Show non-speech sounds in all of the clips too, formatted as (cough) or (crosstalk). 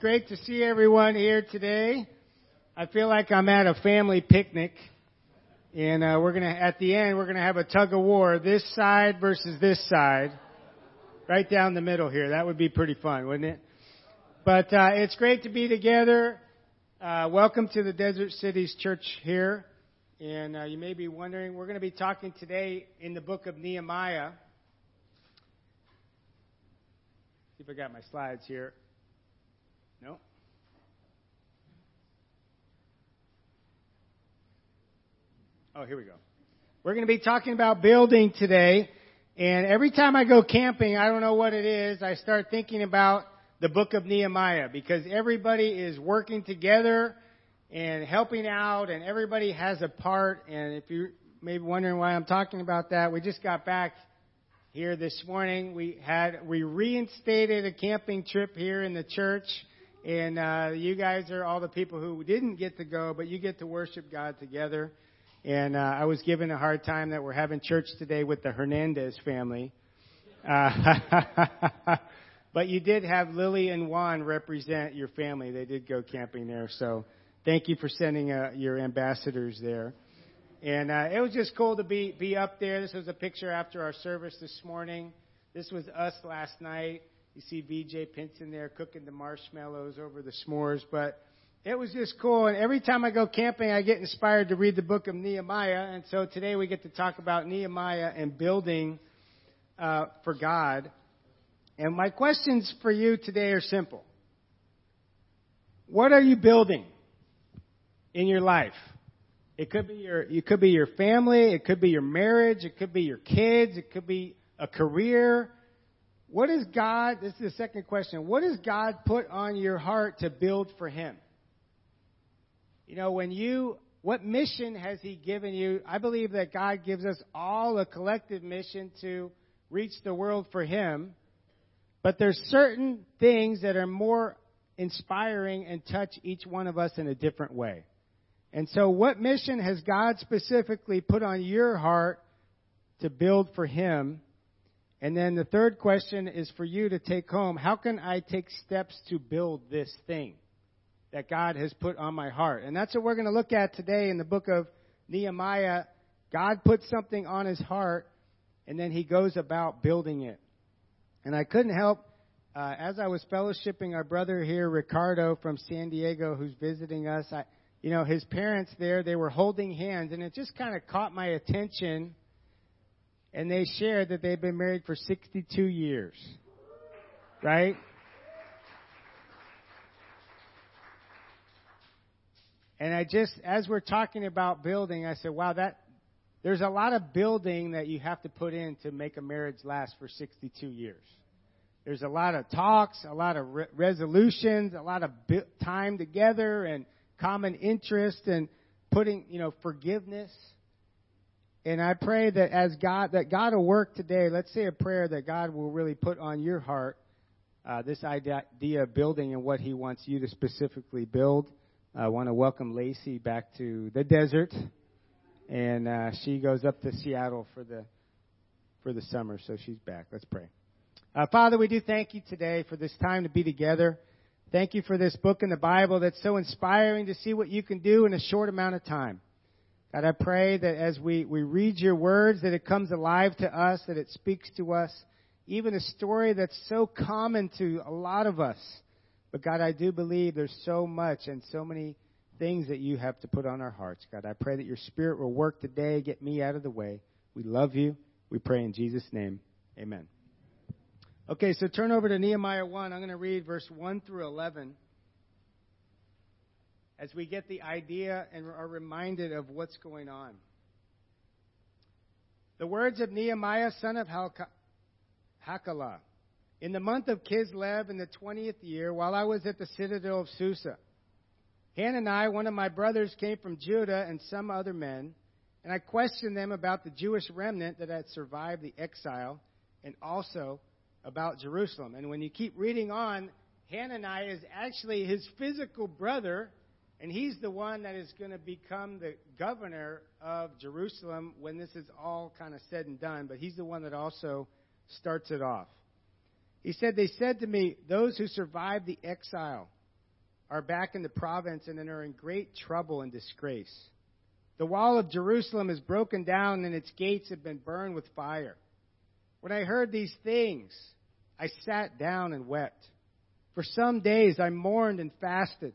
great to see everyone here today. I feel like I'm at a family picnic, and uh, we're gonna at the end we're gonna have a tug of war, this side versus this side, right down the middle here. That would be pretty fun, wouldn't it? But uh, it's great to be together. Uh, welcome to the Desert Cities Church here, and uh, you may be wondering we're to be talking today in the book of Nehemiah. See if I got my slides here. No. Oh, here we go. We're going to be talking about building today. And every time I go camping, I don't know what it is, I start thinking about the book of Nehemiah because everybody is working together and helping out and everybody has a part. And if you may be wondering why I'm talking about that, we just got back here this morning. We had, we reinstated a camping trip here in the church. And, uh, you guys are all the people who didn't get to go, but you get to worship God together. And, uh, I was given a hard time that we're having church today with the Hernandez family. Uh, (laughs) but you did have Lily and Juan represent your family. They did go camping there. So thank you for sending, uh, your ambassadors there. And uh, it was just cool to be be up there. This was a picture after our service this morning. This was us last night. You see VJ Pinson there cooking the marshmallows over the s'mores, but it was just cool. And every time I go camping, I get inspired to read the book of Nehemiah. And so today we get to talk about Nehemiah and building uh, for God. And my questions for you today are simple. What are you building in your life? It could be your, it could be your family, it could be your marriage, it could be your kids, it could be a career. What is God, this is the second question, what does God put on your heart to build for Him? You know, when you, what mission has He given you? I believe that God gives us all a collective mission to reach the world for Him, but there's certain things that are more inspiring and touch each one of us in a different way. And so, what mission has God specifically put on your heart to build for Him? And then the third question is for you to take home. How can I take steps to build this thing that God has put on my heart? And that's what we're going to look at today in the book of Nehemiah. God puts something on his heart, and then he goes about building it. And I couldn't help, uh, as I was fellowshipping our brother here, Ricardo from San Diego, who's visiting us, I, you know, his parents there, they were holding hands, and it just kind of caught my attention. And they shared that they've been married for 62 years. Right? And I just, as we're talking about building, I said, wow, that, there's a lot of building that you have to put in to make a marriage last for 62 years. There's a lot of talks, a lot of re- resolutions, a lot of bi- time together, and common interest and putting, you know, forgiveness. And I pray that as God, that God will work today. Let's say a prayer that God will really put on your heart uh, this idea of building and what He wants you to specifically build. I want to welcome Lacey back to the desert, and uh, she goes up to Seattle for the for the summer, so she's back. Let's pray. Uh, Father, we do thank you today for this time to be together. Thank you for this book in the Bible that's so inspiring to see what you can do in a short amount of time. God, I pray that as we, we read your words, that it comes alive to us, that it speaks to us, even a story that's so common to a lot of us. But God, I do believe there's so much and so many things that you have to put on our hearts. God, I pray that your spirit will work today, get me out of the way. We love you. We pray in Jesus' name. Amen. Okay, so turn over to Nehemiah 1. I'm going to read verse 1 through 11 as we get the idea and are reminded of what's going on. The words of Nehemiah, son of Hachaliah. In the month of Kislev, in the 20th year, while I was at the citadel of Susa, Hanani, one of my brothers, came from Judah and some other men, and I questioned them about the Jewish remnant that had survived the exile and also about Jerusalem. And when you keep reading on, Hanani is actually his physical brother, and he's the one that is going to become the governor of Jerusalem when this is all kind of said and done. But he's the one that also starts it off. He said, They said to me, Those who survived the exile are back in the province and are in great trouble and disgrace. The wall of Jerusalem is broken down and its gates have been burned with fire. When I heard these things, I sat down and wept. For some days I mourned and fasted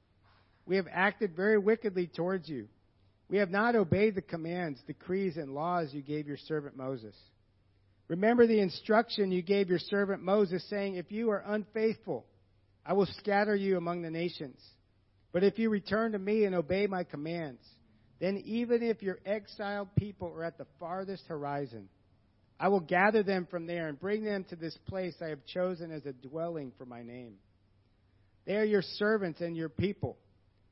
We have acted very wickedly towards you. We have not obeyed the commands, decrees, and laws you gave your servant Moses. Remember the instruction you gave your servant Moses, saying, If you are unfaithful, I will scatter you among the nations. But if you return to me and obey my commands, then even if your exiled people are at the farthest horizon, I will gather them from there and bring them to this place I have chosen as a dwelling for my name. They are your servants and your people,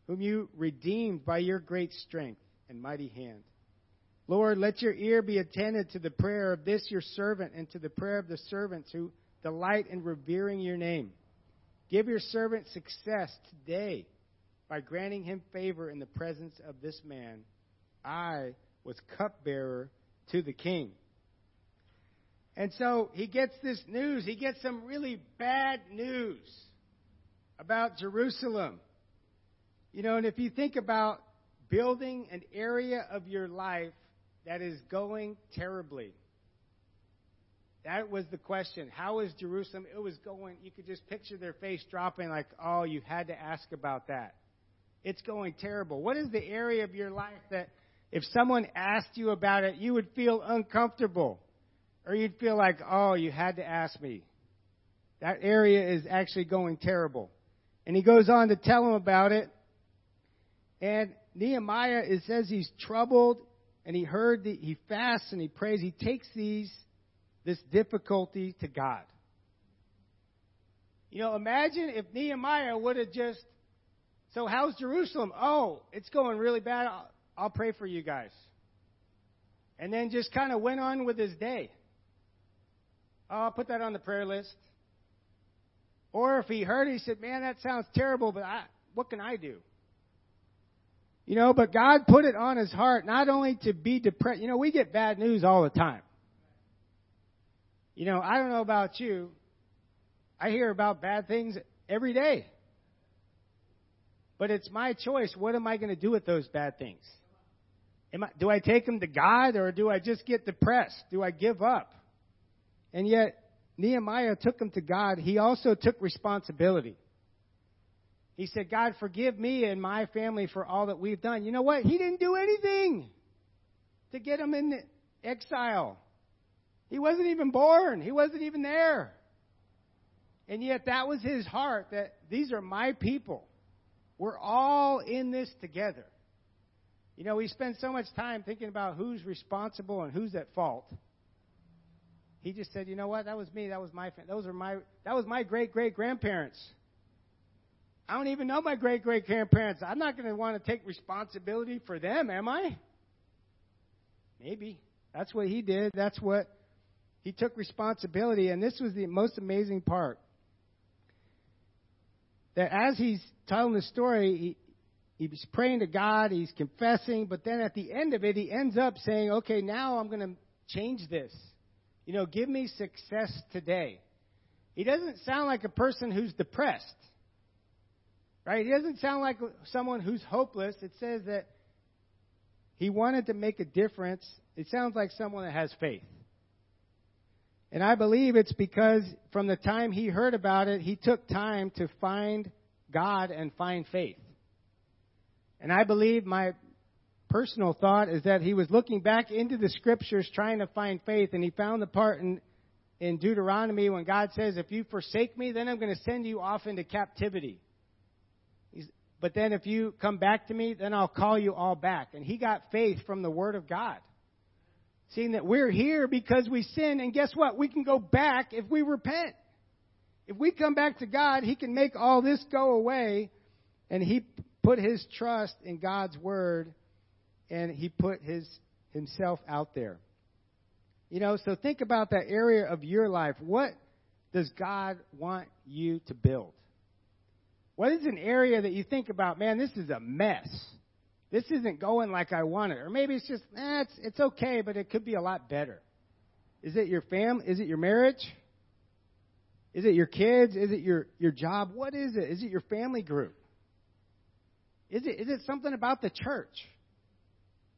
whom you redeemed by your great strength and mighty hand. Lord, let your ear be attentive to the prayer of this your servant and to the prayer of the servants who delight in revering your name. Give your servant success today by granting him favor in the presence of this man. I was cupbearer to the king. And so he gets this news. He gets some really bad news about Jerusalem. You know, and if you think about building an area of your life that is going terribly. That was the question. How is Jerusalem? It was going, you could just picture their face dropping, like, oh, you had to ask about that. It's going terrible. What is the area of your life that if someone asked you about it, you would feel uncomfortable? Or you'd feel like, oh, you had to ask me. That area is actually going terrible. And he goes on to tell him about it. And Nehemiah, it says he's troubled and he heard he fasts and he prays. He takes these, this difficulty to God. You know, imagine if Nehemiah would have just, so how's Jerusalem? Oh, it's going really bad. I'll, I'll pray for you guys. And then just kind of went on with his day. Oh, I'll put that on the prayer list. Or if he heard he said, man, that sounds terrible, but I, what can I do? You know, but God put it on his heart not only to be depressed. You know, we get bad news all the time. You know, I don't know about you. I hear about bad things every day. But it's my choice. What am I going to do with those bad things? I, do I take them to God or do I just get depressed? Do I give up? And yet, Nehemiah took them to God. He also took responsibility. He said, God, forgive me and my family for all that we've done. You know what? He didn't do anything to get him in exile. He wasn't even born, he wasn't even there. And yet, that was his heart that these are my people. We're all in this together. You know, we spend so much time thinking about who's responsible and who's at fault. He just said, "You know what? That was me. That was my. Those are my. That was my great great grandparents. I don't even know my great great grandparents. I'm not going to want to take responsibility for them, am I? Maybe. That's what he did. That's what he took responsibility. And this was the most amazing part. That as he's telling the story, he, he's praying to God, he's confessing, but then at the end of it, he ends up saying, okay, now I'm going to change this. You know, give me success today. He doesn't sound like a person who's depressed. Right? He doesn't sound like someone who's hopeless. It says that he wanted to make a difference. It sounds like someone that has faith. And I believe it's because from the time he heard about it, he took time to find God and find faith. And I believe my personal thought is that he was looking back into the scriptures trying to find faith, and he found the part in, in Deuteronomy when God says, If you forsake me, then I'm going to send you off into captivity. But then if you come back to me, then I'll call you all back. And he got faith from the Word of God. Seeing that we're here because we sin, and guess what? We can go back if we repent. If we come back to God, He can make all this go away, and He put his trust in God's word and he put his himself out there. You know, so think about that area of your life. What does God want you to build? What is an area that you think about, man, this is a mess? This isn't going like I want it. Or maybe it's just, eh, it's, it's okay, but it could be a lot better. Is it your family? Is it your marriage? Is it your kids? Is it your, your job? What is it? Is it your family group? Is it, is it something about the church?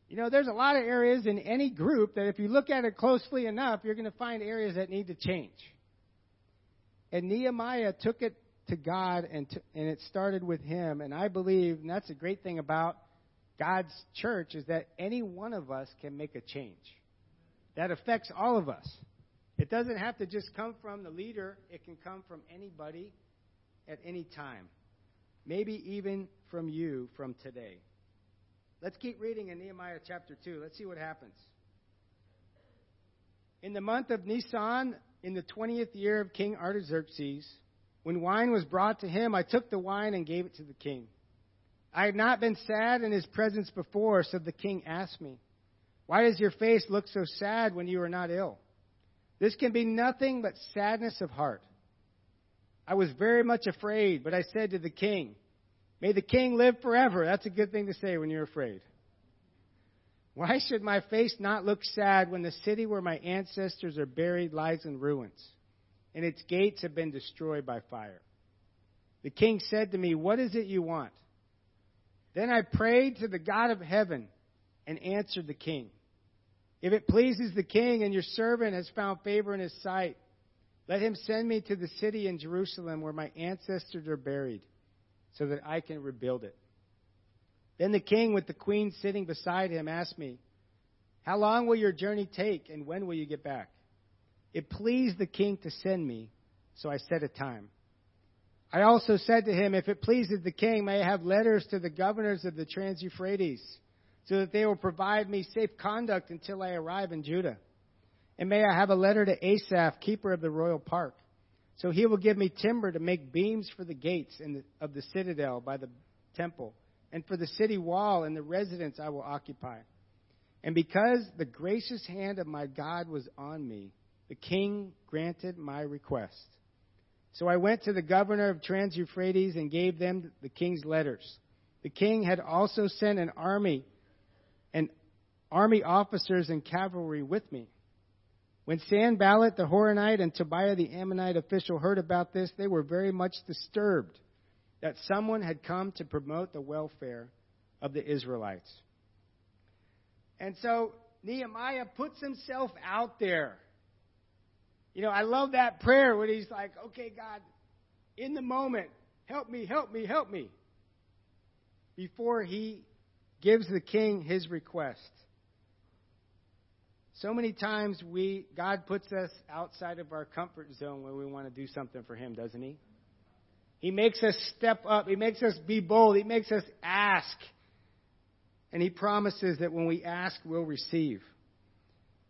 You know, there's a lot of areas in any group that if you look at it closely enough, you're going to find areas that need to change. And Nehemiah took it to God, and, to, and it started with him. And I believe, and that's a great thing about God's church, is that any one of us can make a change. That affects all of us. It doesn't have to just come from the leader, it can come from anybody at any time. Maybe even from you from today. Let's keep reading in Nehemiah chapter 2. Let's see what happens. In the month of Nisan, in the 20th year of King Artaxerxes, when wine was brought to him, I took the wine and gave it to the king. I had not been sad in his presence before, so the king asked me, Why does your face look so sad when you are not ill? This can be nothing but sadness of heart. I was very much afraid, but I said to the king, May the king live forever. That's a good thing to say when you're afraid. Why should my face not look sad when the city where my ancestors are buried lies in ruins, and its gates have been destroyed by fire? The king said to me, What is it you want? Then I prayed to the God of heaven and answered the king. If it pleases the king and your servant has found favor in his sight, let him send me to the city in Jerusalem where my ancestors are buried, so that I can rebuild it. Then the king, with the queen sitting beside him, asked me, How long will your journey take, and when will you get back? It pleased the king to send me, so I set a time. I also said to him, If it pleases the king, may I have letters to the governors of the Trans Euphrates, so that they will provide me safe conduct until I arrive in Judah. And may I have a letter to Asaph, keeper of the royal park, so he will give me timber to make beams for the gates the, of the citadel by the temple, and for the city wall and the residence I will occupy. And because the gracious hand of my God was on me, the king granted my request. So I went to the governor of Trans Euphrates and gave them the king's letters. The king had also sent an army and army officers and cavalry with me. When Sanballat the Horonite and Tobiah the Ammonite official heard about this, they were very much disturbed that someone had come to promote the welfare of the Israelites. And so Nehemiah puts himself out there. You know, I love that prayer when he's like, okay, God, in the moment, help me, help me, help me. Before he gives the king his request. So many times we God puts us outside of our comfort zone when we want to do something for him, doesn't he? He makes us step up. He makes us be bold. He makes us ask. And he promises that when we ask, we'll receive.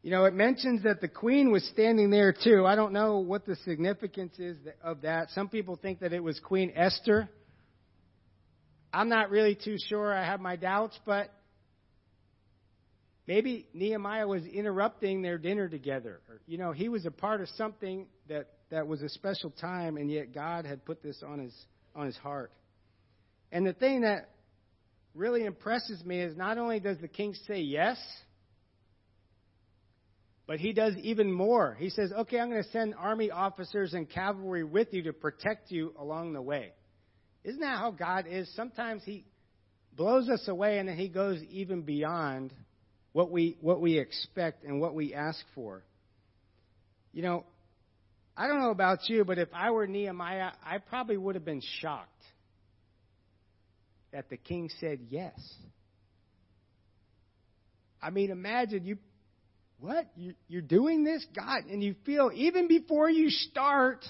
You know, it mentions that the queen was standing there too. I don't know what the significance is of that. Some people think that it was Queen Esther. I'm not really too sure. I have my doubts, but maybe Nehemiah was interrupting their dinner together. You know, he was a part of something that, that was a special time, and yet God had put this on his, on his heart. And the thing that really impresses me is not only does the king say yes, but he does even more. He says, Okay, I'm going to send army officers and cavalry with you to protect you along the way. Isn't that how God is? Sometimes he blows us away and then he goes even beyond what we, what we expect and what we ask for. You know, I don't know about you, but if I were Nehemiah, I probably would have been shocked that the king said yes. I mean, imagine you what? You, are doing this? God, and you feel, even before you start,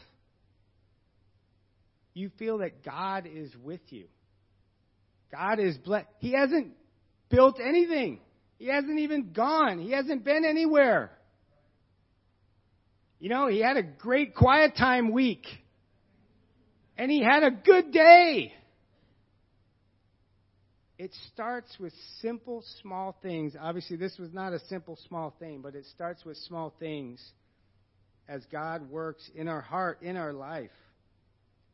you feel that God is with you. God is blessed. He hasn't built anything. He hasn't even gone. He hasn't been anywhere. You know, he had a great quiet time week. And he had a good day. It starts with simple, small things. Obviously, this was not a simple, small thing, but it starts with small things as God works in our heart, in our life,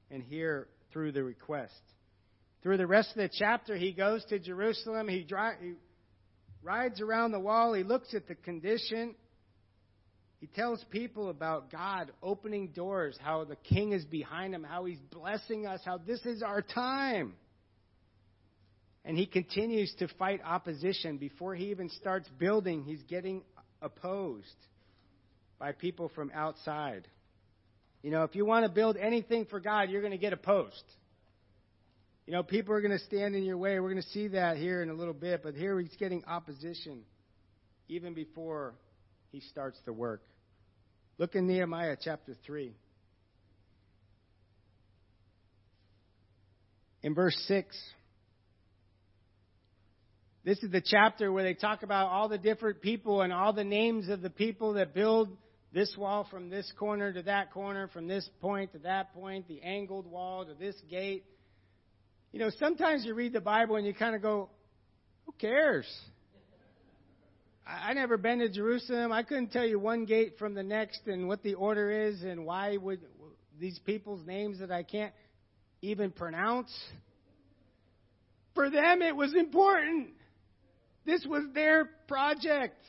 and here through the request. Through the rest of the chapter, he goes to Jerusalem. He, dri- he rides around the wall. He looks at the condition. He tells people about God opening doors, how the king is behind him, how he's blessing us, how this is our time. And he continues to fight opposition. Before he even starts building, he's getting opposed by people from outside. You know, if you want to build anything for God, you're going to get opposed. You know, people are going to stand in your way. We're going to see that here in a little bit, but here he's getting opposition even before he starts the work. Look in Nehemiah chapter 3. In verse 6, this is the chapter where they talk about all the different people and all the names of the people that build this wall from this corner to that corner, from this point to that point, the angled wall to this gate. You know, sometimes you read the Bible and you kind of go, who cares? I, never been to Jerusalem. I couldn't tell you one gate from the next and what the order is and why would these people's names that I can't even pronounce. For them, it was important. This was their project.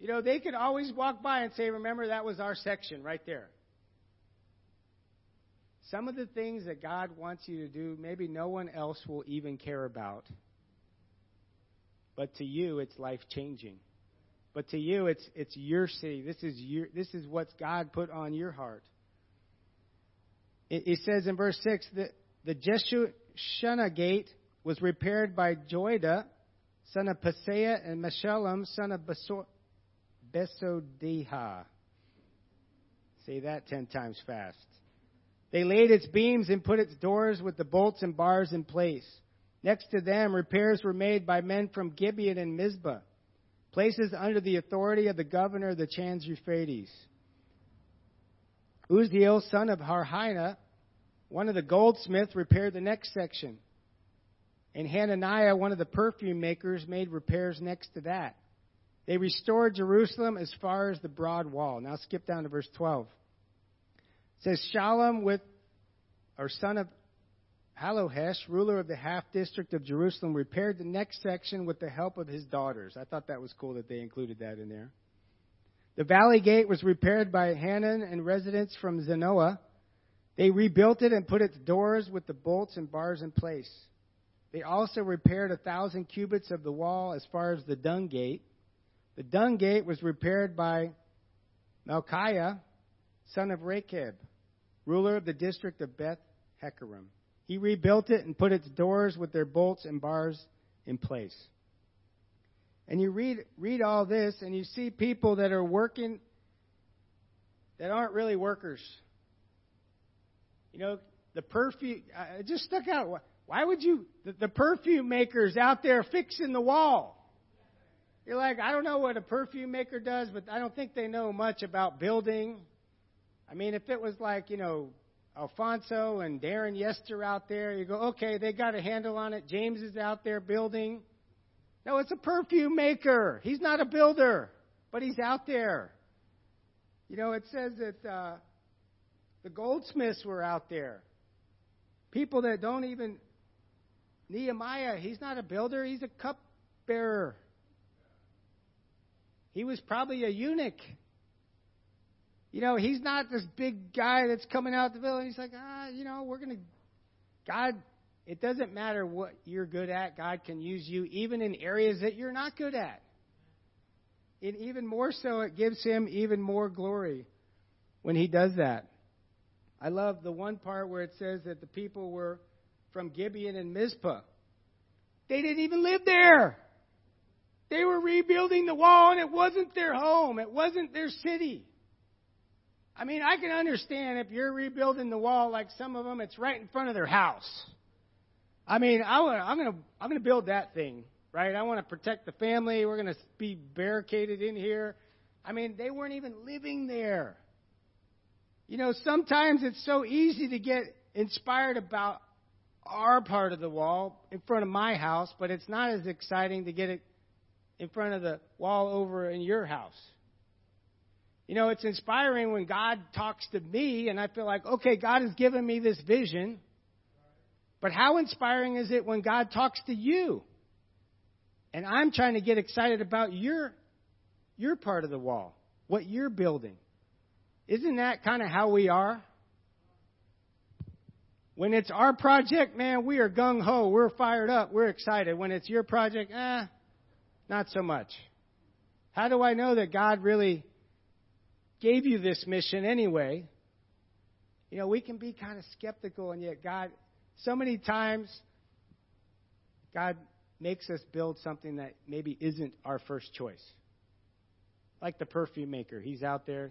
You know, they could always walk by and say, Remember, that was our section right there. Some of the things that God wants you to do, maybe no one else will even care about. But to you, it's life changing. But to you, it's, it's your city. This is, your, this is what God put on your heart. It, it says in verse 6 that the Jeshua Jeshushana gate was repaired by Joiada, son of Paseah, and Meshullam, son of Besodeiah. Say that ten times fast. They laid its beams and put its doors with the bolts and bars in place. Next to them, repairs were made by men from Gibeon and Mizpah, places under the authority of the governor of the Trans Euphrates. Uzziel, son of Harhina, one of the goldsmiths, repaired the next section. And Hananiah, one of the perfume makers, made repairs next to that. They restored Jerusalem as far as the broad wall. Now skip down to verse 12. It says Shallum with our son of Hallohesh, ruler of the half district of Jerusalem, repaired the next section with the help of his daughters. I thought that was cool that they included that in there. The valley gate was repaired by Hanan and residents from Zanoah. They rebuilt it and put its doors with the bolts and bars in place. They also repaired a thousand cubits of the wall as far as the dung gate. The dung gate was repaired by Malchiah, son of Rechab, ruler of the district of Beth Hekkerim. He rebuilt it and put its doors with their bolts and bars in place. And you read read all this and you see people that are working that aren't really workers. You know, the perfume uh, it just stuck out. Why would you the, the perfume makers out there fixing the wall? You're like, I don't know what a perfume maker does, but I don't think they know much about building. I mean, if it was like, you know, Alfonso and Darren Yester out there, you go, okay, they got a handle on it. James is out there building. No, it's a perfume maker. He's not a builder, but he's out there. You know, it says that uh, the goldsmiths were out there. People that don't even. Nehemiah, he's not a builder, he's a cupbearer. He was probably a eunuch. You know, he's not this big guy that's coming out the village. He's like, ah, you know, we're going to, God, it doesn't matter what you're good at. God can use you even in areas that you're not good at. And even more so, it gives him even more glory when he does that. I love the one part where it says that the people were from Gibeon and Mizpah. They didn't even live there. They were rebuilding the wall, and it wasn't their home. It wasn't their city. I mean, I can understand if you're rebuilding the wall like some of them, it's right in front of their house. I mean, I want, I'm going to I'm going to build that thing, right? I want to protect the family. We're going to be barricaded in here. I mean, they weren't even living there. You know, sometimes it's so easy to get inspired about our part of the wall in front of my house, but it's not as exciting to get it in front of the wall over in your house. You know, it's inspiring when God talks to me and I feel like, okay, God has given me this vision. But how inspiring is it when God talks to you? And I'm trying to get excited about your your part of the wall, what you're building. Isn't that kind of how we are? When it's our project, man, we are gung ho. We're fired up. We're excited. When it's your project, eh, not so much. How do I know that God really gave you this mission anyway? You know, we can be kind of skeptical, and yet God, so many times, God makes us build something that maybe isn't our first choice. Like the perfume maker. He's out there.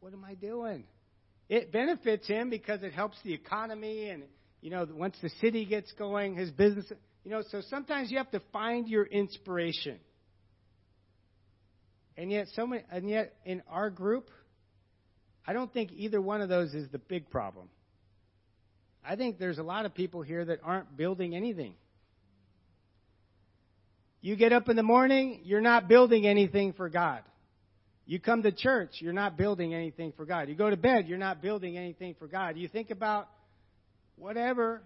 What am I doing? It benefits him because it helps the economy and, you know, once the city gets going, his business. You know, so sometimes you have to find your inspiration. And yet, so many, and yet in our group, I don't think either one of those is the big problem. I think there's a lot of people here that aren't building anything. You get up in the morning, you're not building anything for God. You come to church, you're not building anything for God. You go to bed, you're not building anything for God. You think about whatever.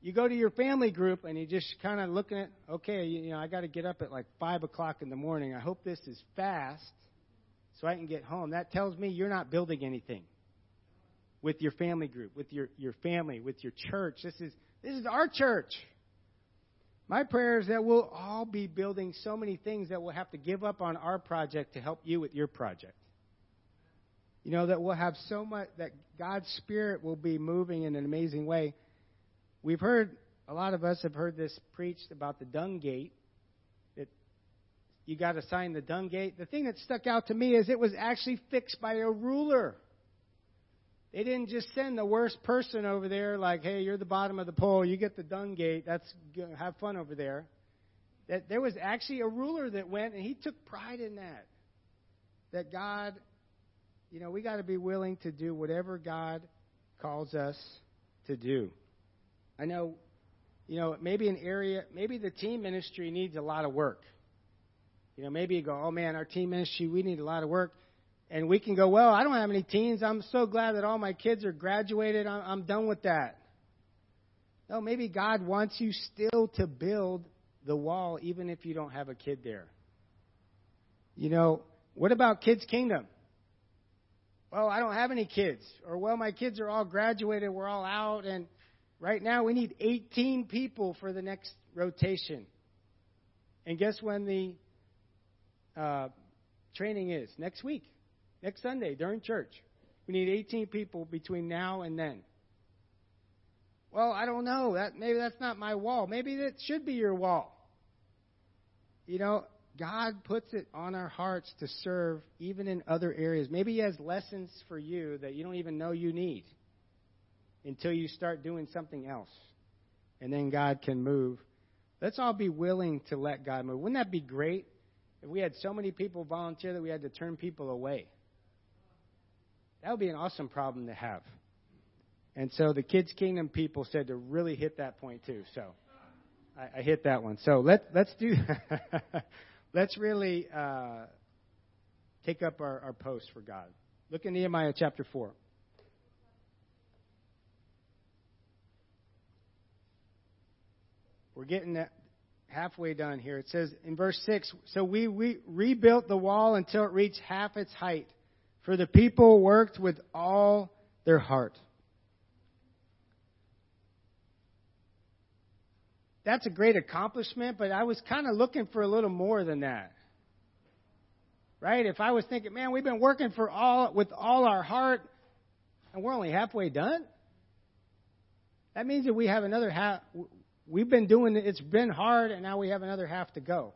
You go to your family group and you just kind of looking at, okay, you know, I got to get up at like five o'clock in the morning. I hope this is fast so I can get home. That tells me you're not building anything with your family group, with your, your family, with your church. This is this is our church. My prayer is that we'll all be building so many things that we'll have to give up on our project to help you with your project. You know, that we'll have so much, that God's Spirit will be moving in an amazing way. We've heard, a lot of us have heard this preached about the dung gate. That you got to sign the dung gate. The thing that stuck out to me is it was actually fixed by a ruler. They didn't just send the worst person over there, like, hey, you're the bottom of the pole, you get the dung gate, that's have fun over there. That there was actually a ruler that went, and he took pride in that. That God, you know, we got to be willing to do whatever God calls us to do. I know, you know, maybe an area, maybe the teen ministry needs a lot of work. You know, maybe you go, oh man, our teen ministry, we need a lot of work and we can go, well, I don't have any teens. I'm so glad that all my kids are graduated. I'm, I'm done with that. No, maybe God wants you still to build the wall, even if you don't have a kid there. You know, what about Kids Kingdom? Well, I don't have any kids. Or, well, my kids are all graduated. We're all out. And right now we need 18 people for the next rotation. And guess when the uh, training is? Next week next Sunday during church. We need 18 people between now and then. Well, I don't know. That maybe that's not my wall. Maybe that should be your wall. You know, God puts it on our hearts to serve even in other areas. Maybe He has lessons for you that you don't even know you need until you start doing something else. And then God can move. Let's all be willing to let God move. Wouldn't that be great if we had so many people volunteer that we had to turn people away? That would be an awesome problem to have. And so the Kids Kingdom people said to really hit that point too. So I, I hit that one. So let let's do (laughs) let's really uh, take up our, our post for God. Look in Nehemiah chapter four. We're getting that halfway done here. It says in verse 6 So we, we rebuilt the wall until it reached half its height for the people worked with all their heart. That's a great accomplishment, but I was kind of looking for a little more than that. Right? If I was thinking, man, we've been working for all with all our heart and we're only halfway done, that means that we have another half we've been doing it, it's been hard and now we have another half to go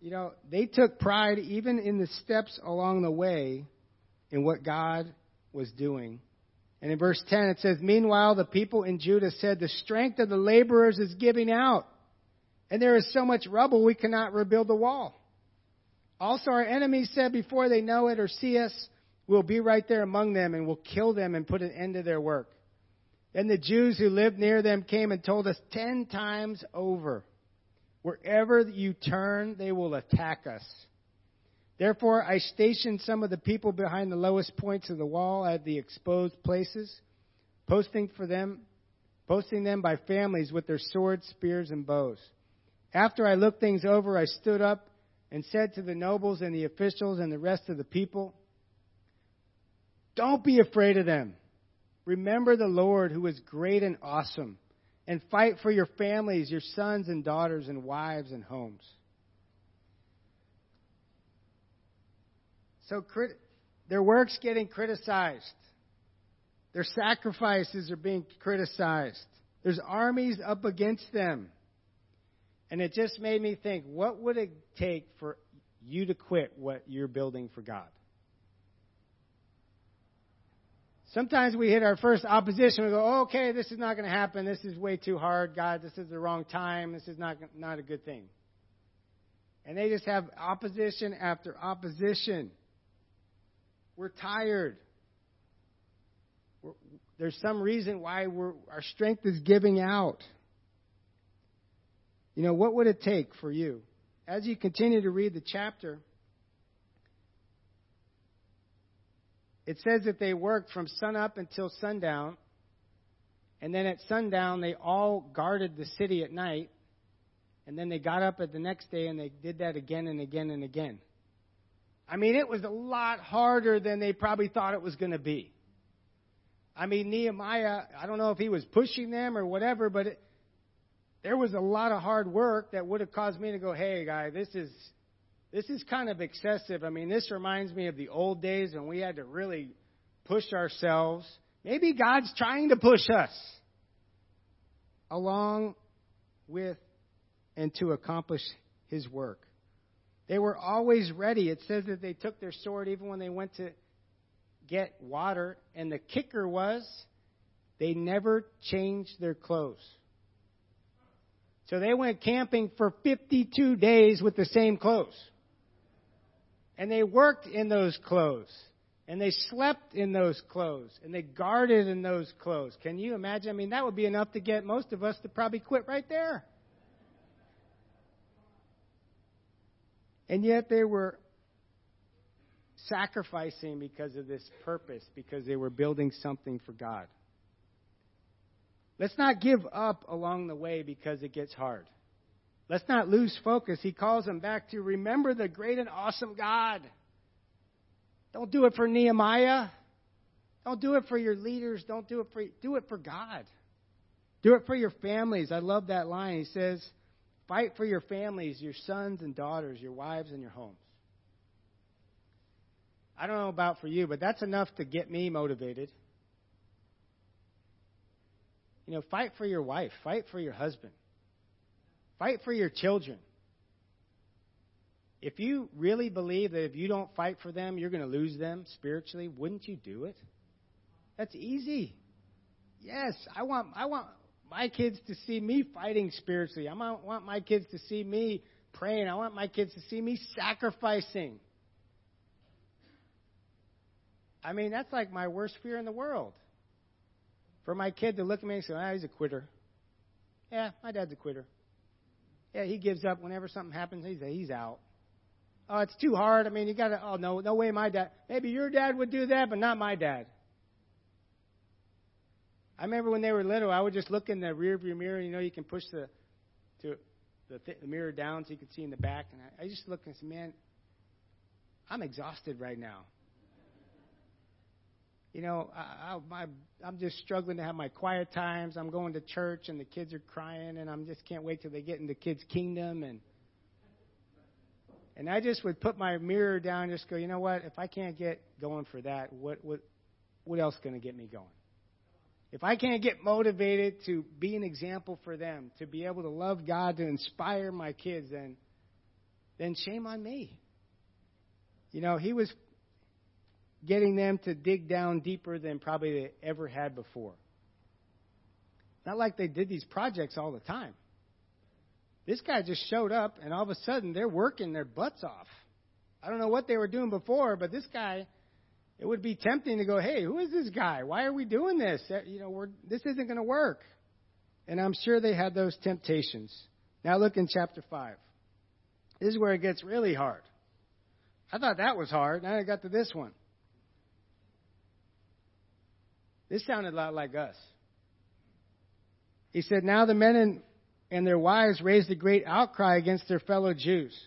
you know, they took pride even in the steps along the way in what God was doing. And in verse 10 it says, Meanwhile, the people in Judah said, The strength of the laborers is giving out, and there is so much rubble we cannot rebuild the wall. Also, our enemies said, Before they know it or see us, we'll be right there among them and we'll kill them and put an end to their work. Then the Jews who lived near them came and told us ten times over, Wherever you turn, they will attack us. Therefore, I stationed some of the people behind the lowest points of the wall at the exposed places, posting for them, posting them by families with their swords, spears, and bows. After I looked things over, I stood up and said to the nobles and the officials and the rest of the people, Don't be afraid of them. Remember the Lord who is great and awesome, and fight for your families, your sons and daughters, and wives and homes. So their work's getting criticized. Their sacrifices are being criticized. There's armies up against them. And it just made me think what would it take for you to quit what you're building for God? Sometimes we hit our first opposition. We go, okay, this is not going to happen. This is way too hard. God, this is the wrong time. This is not, not a good thing. And they just have opposition after opposition. We're tired. We're, there's some reason why our strength is giving out. You know, what would it take for you? As you continue to read the chapter, it says that they worked from sunup until sundown, and then at sundown they all guarded the city at night, and then they got up at the next day and they did that again and again and again. I mean, it was a lot harder than they probably thought it was going to be. I mean, Nehemiah, I don't know if he was pushing them or whatever, but it, there was a lot of hard work that would have caused me to go, hey, guy, this is this is kind of excessive. I mean, this reminds me of the old days when we had to really push ourselves. Maybe God's trying to push us along with and to accomplish His work. They were always ready. It says that they took their sword even when they went to get water. And the kicker was they never changed their clothes. So they went camping for 52 days with the same clothes. And they worked in those clothes. And they slept in those clothes. And they guarded in those clothes. Can you imagine? I mean, that would be enough to get most of us to probably quit right there. And yet they were sacrificing because of this purpose, because they were building something for God. Let's not give up along the way because it gets hard. Let's not lose focus. He calls them back to remember the great and awesome God. Don't do it for Nehemiah. Don't do it for your leaders. Don't do it for do it for God. Do it for your families. I love that line. He says, "Fight for your families, your sons and daughters, your wives and your homes." I don't know about for you, but that's enough to get me motivated. You know, fight for your wife, fight for your husband. Fight for your children. If you really believe that if you don't fight for them, you're going to lose them spiritually, wouldn't you do it? That's easy. Yes, I want I want my kids to see me fighting spiritually. I want my kids to see me praying. I want my kids to see me sacrificing. I mean, that's like my worst fear in the world. For my kid to look at me and say, ah, he's a quitter. Yeah, my dad's a quitter. Yeah, he gives up whenever something happens. He's he's out. Oh, it's too hard. I mean, you got to. Oh no, no way, my dad. Maybe your dad would do that, but not my dad. I remember when they were little, I would just look in the rear view mirror. You know, you can push the to the, th- the mirror down so you can see in the back, and I, I just look and say, man, I'm exhausted right now you know, I, I, I'm just struggling to have my quiet times. I'm going to church and the kids are crying, and I'm just can't wait till they get into kids' kingdom. And and I just would put my mirror down, and just go, you know what? If I can't get going for that, what what what else going to get me going? If I can't get motivated to be an example for them, to be able to love God, to inspire my kids, then then shame on me. You know, he was getting them to dig down deeper than probably they ever had before. Not like they did these projects all the time. This guy just showed up, and all of a sudden they're working their butts off. I don't know what they were doing before, but this guy it would be tempting to go, hey, who is this guy? Why are we doing this? Uh, you know, we're, this isn't going to work. And I'm sure they had those temptations. Now look in chapter 5. This is where it gets really hard. I thought that was hard. Now I got to this one. This sounded a lot like us. He said, Now the men and, and their wives raised a great outcry against their fellow Jews.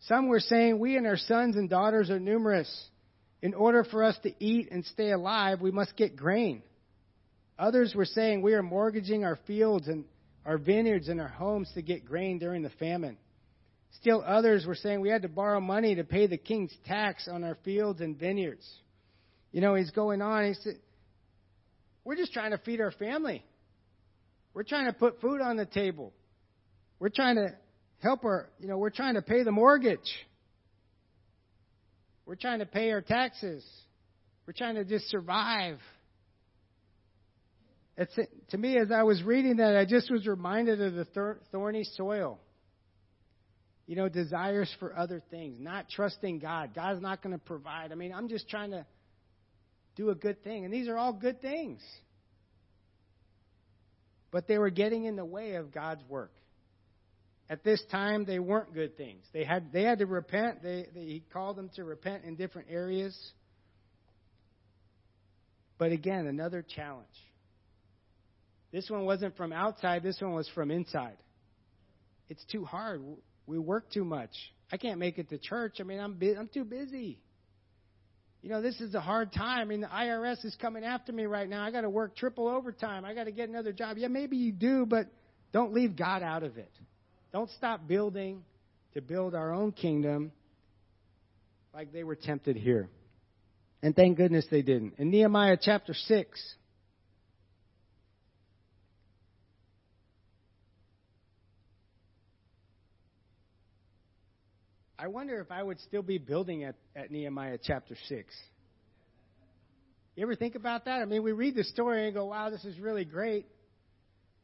Some were saying, We and our sons and daughters are numerous. In order for us to eat and stay alive, we must get grain. Others were saying, We are mortgaging our fields and our vineyards and our homes to get grain during the famine. Still others were saying we had to borrow money to pay the king's tax on our fields and vineyards. You know, he's going on. He said, We're just trying to feed our family. We're trying to put food on the table. We're trying to help our, you know, we're trying to pay the mortgage. We're trying to pay our taxes. We're trying to just survive. It's, to me, as I was reading that, I just was reminded of the thorny soil. You know, desires for other things, not trusting God. God's not going to provide. I mean, I'm just trying to do a good thing. And these are all good things. But they were getting in the way of God's work. At this time, they weren't good things. They had, they had to repent. They, they, he called them to repent in different areas. But again, another challenge. This one wasn't from outside, this one was from inside. It's too hard. We work too much. I can't make it to church. I mean, I'm bu- I'm too busy. You know, this is a hard time. I mean, the IRS is coming after me right now. I got to work triple overtime. I got to get another job. Yeah, maybe you do, but don't leave God out of it. Don't stop building to build our own kingdom like they were tempted here. And thank goodness they didn't. In Nehemiah chapter 6, I wonder if I would still be building at, at Nehemiah chapter 6. You ever think about that? I mean, we read the story and go, wow, this is really great.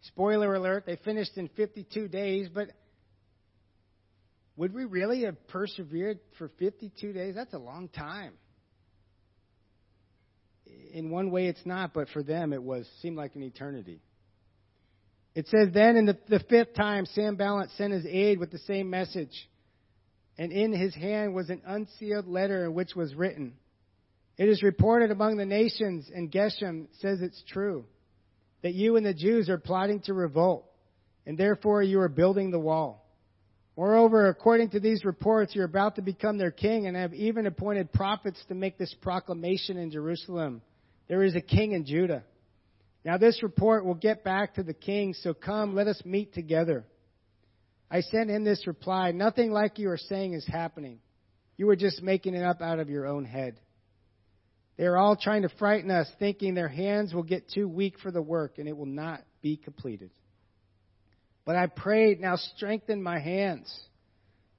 Spoiler alert, they finished in 52 days, but would we really have persevered for 52 days? That's a long time. In one way, it's not, but for them, it was seemed like an eternity. It says, Then in the, the fifth time, Sanballat sent his aide with the same message and in his hand was an unsealed letter in which was written, It is reported among the nations, and Geshem says it's true, that you and the Jews are plotting to revolt, and therefore you are building the wall. Moreover, according to these reports, you're about to become their king and have even appointed prophets to make this proclamation in Jerusalem. There is a king in Judah. Now this report will get back to the king, so come, let us meet together. I sent him this reply Nothing like you are saying is happening. You are just making it up out of your own head. They are all trying to frighten us, thinking their hands will get too weak for the work and it will not be completed. But I prayed, now strengthen my hands.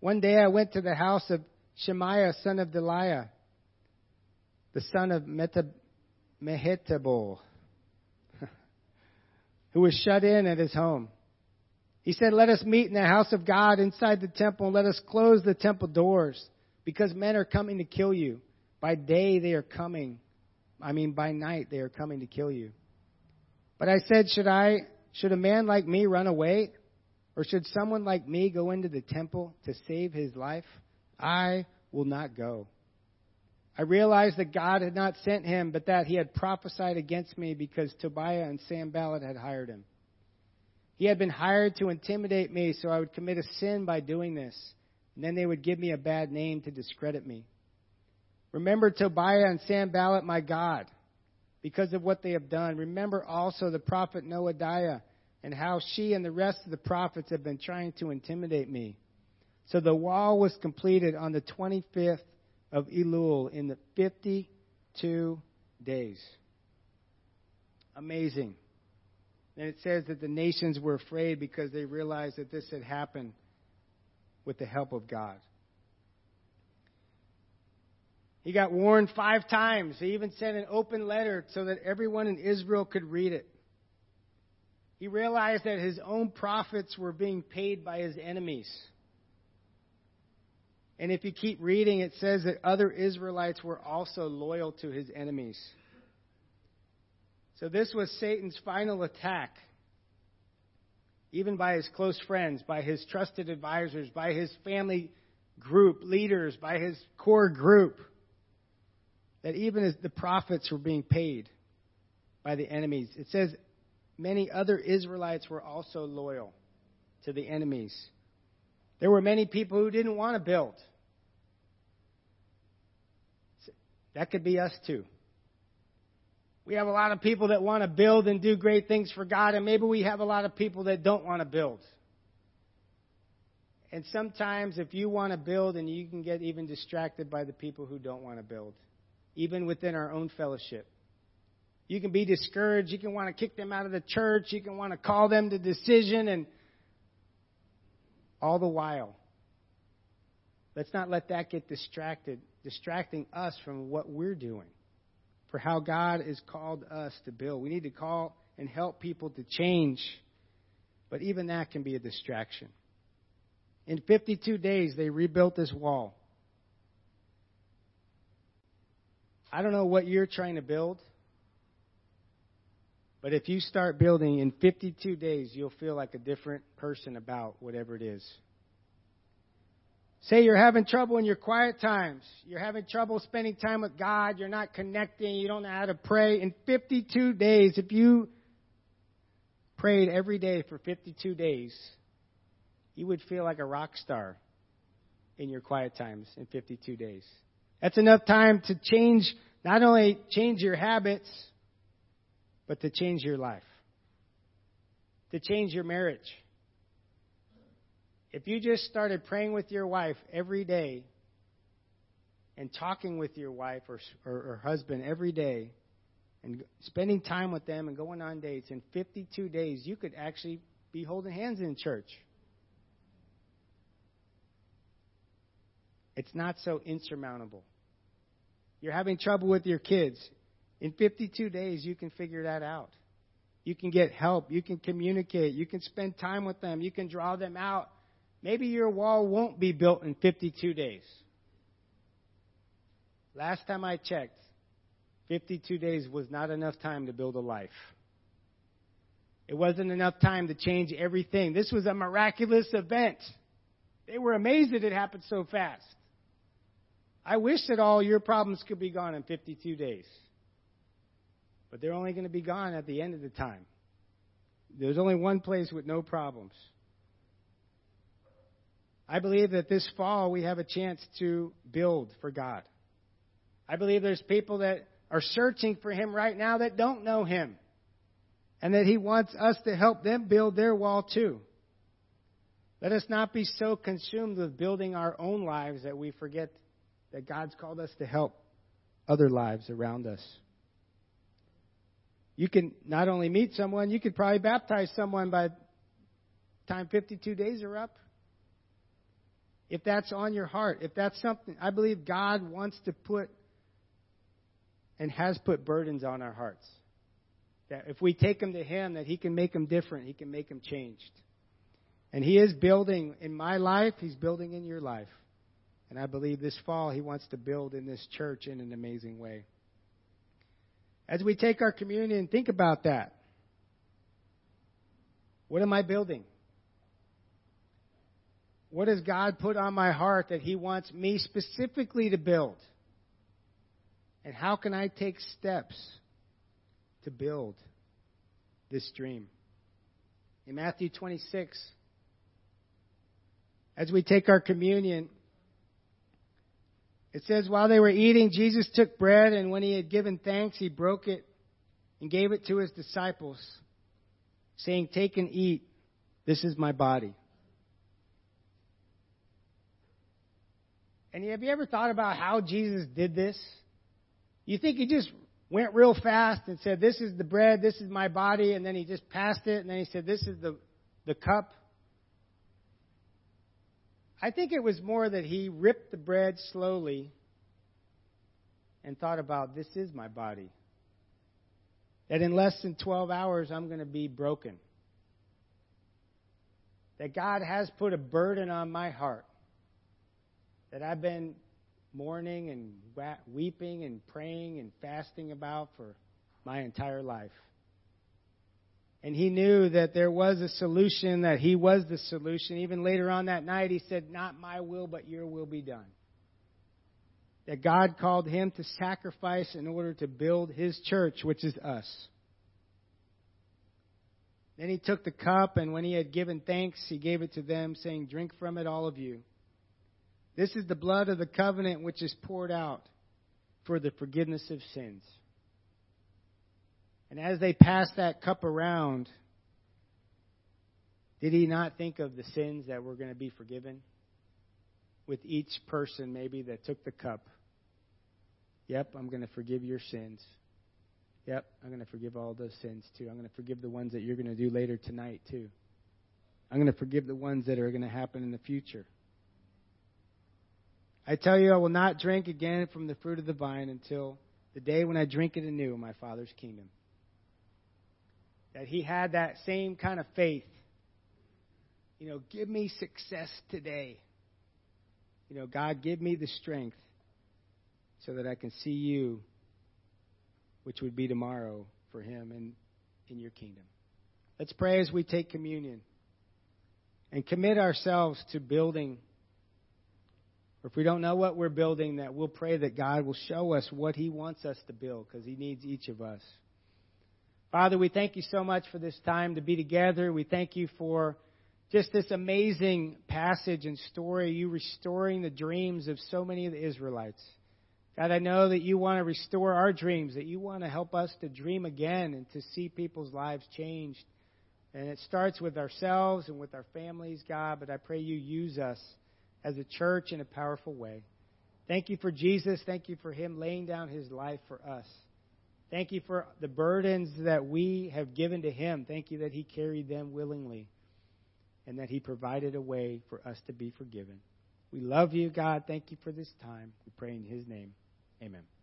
One day I went to the house of Shemaiah, son of Delaiah, the son of Mehetabel, (laughs) who was shut in at his home. He said, Let us meet in the house of God inside the temple, and let us close the temple doors, because men are coming to kill you. By day they are coming. I mean, by night they are coming to kill you. But I said, Should I, should a man like me run away? Or should someone like me go into the temple to save his life? I will not go. I realized that God had not sent him, but that he had prophesied against me because Tobiah and Sanballat had hired him. He had been hired to intimidate me so I would commit a sin by doing this, and then they would give me a bad name to discredit me. Remember Tobiah and Sanballat, my God, because of what they have done. Remember also the prophet Noadiah and how she and the rest of the prophets have been trying to intimidate me. So the wall was completed on the 25th of Elul in the 52 days. Amazing. And it says that the nations were afraid because they realized that this had happened with the help of God. He got warned five times. He even sent an open letter so that everyone in Israel could read it. He realized that his own prophets were being paid by his enemies. And if you keep reading, it says that other Israelites were also loyal to his enemies. So this was Satan's final attack, even by his close friends, by his trusted advisors, by his family group leaders, by his core group, that even as the prophets were being paid by the enemies. It says many other Israelites were also loyal to the enemies. There were many people who didn't want to build. That could be us too. We have a lot of people that want to build and do great things for God, and maybe we have a lot of people that don't want to build. And sometimes, if you want to build, and you can get even distracted by the people who don't want to build, even within our own fellowship. You can be discouraged. You can want to kick them out of the church. You can want to call them to decision, and all the while, let's not let that get distracted, distracting us from what we're doing, for how God has called us to build. We need to call and help people to change, but even that can be a distraction. In 52 days, they rebuilt this wall. I don't know what you're trying to build, but if you start building in 52 days, you'll feel like a different person about whatever it is. Say you're having trouble in your quiet times. You're having trouble spending time with God. You're not connecting. You don't know how to pray. In 52 days, if you prayed every day for 52 days, you would feel like a rock star in your quiet times in 52 days. That's enough time to change, not only change your habits, but to change your life, to change your marriage. If you just started praying with your wife every day and talking with your wife or, or, or husband every day and spending time with them and going on dates in 52 days, you could actually be holding hands in church. It's not so insurmountable. You're having trouble with your kids. In 52 days, you can figure that out. You can get help. You can communicate. You can spend time with them. You can draw them out. Maybe your wall won't be built in 52 days. Last time I checked, 52 days was not enough time to build a life. It wasn't enough time to change everything. This was a miraculous event. They were amazed that it happened so fast. I wish that all your problems could be gone in 52 days. But they're only going to be gone at the end of the time. There's only one place with no problems. I believe that this fall we have a chance to build for God. I believe there's people that are searching for Him right now that don't know Him. And that He wants us to help them build their wall too. Let us not be so consumed with building our own lives that we forget that God's called us to help other lives around us. You can not only meet someone, you could probably baptize someone by the time 52 days are up. If that's on your heart, if that's something, I believe God wants to put and has put burdens on our hearts. That if we take them to Him, that He can make them different, He can make them changed. And He is building in my life, He's building in your life. And I believe this fall he wants to build in this church in an amazing way. As we take our communion, think about that. What am I building? What has God put on my heart that He wants me specifically to build? And how can I take steps to build this dream? In Matthew 26, as we take our communion, it says, while they were eating, Jesus took bread, and when he had given thanks, he broke it and gave it to his disciples, saying, Take and eat. This is my body. And have you ever thought about how Jesus did this? You think he just went real fast and said, This is the bread, this is my body, and then he just passed it, and then he said, This is the, the cup. I think it was more that he ripped the bread slowly and thought about this is my body. That in less than 12 hours, I'm going to be broken. That God has put a burden on my heart. That I've been mourning and weeping and praying and fasting about for my entire life. And he knew that there was a solution, that he was the solution. Even later on that night, he said, Not my will, but your will be done. That God called him to sacrifice in order to build his church, which is us. Then he took the cup, and when he had given thanks, he gave it to them, saying, Drink from it, all of you. This is the blood of the covenant which is poured out for the forgiveness of sins. And as they passed that cup around, did he not think of the sins that were going to be forgiven? With each person, maybe, that took the cup. Yep, I'm going to forgive your sins. Yep, I'm going to forgive all those sins too. I'm going to forgive the ones that you're going to do later tonight too. I'm going to forgive the ones that are going to happen in the future. I tell you, I will not drink again from the fruit of the vine until the day when I drink it anew in my Father's kingdom that he had that same kind of faith. You know, give me success today. You know, God, give me the strength so that I can see you, which would be tomorrow for him and in your kingdom. Let's pray as we take communion and commit ourselves to building. Or if we don't know what we're building, that we'll pray that God will show us what He wants us to build because He needs each of us. Father, we thank you so much for this time to be together. We thank you for just this amazing passage and story, you restoring the dreams of so many of the Israelites. God, I know that you want to restore our dreams, that you want to help us to dream again and to see people's lives changed. And it starts with ourselves and with our families, God, but I pray you use us as a church in a powerful way. Thank you for Jesus. Thank you for him laying down his life for us. Thank you for the burdens that we have given to him. Thank you that he carried them willingly and that he provided a way for us to be forgiven. We love you, God. Thank you for this time. We pray in his name. Amen.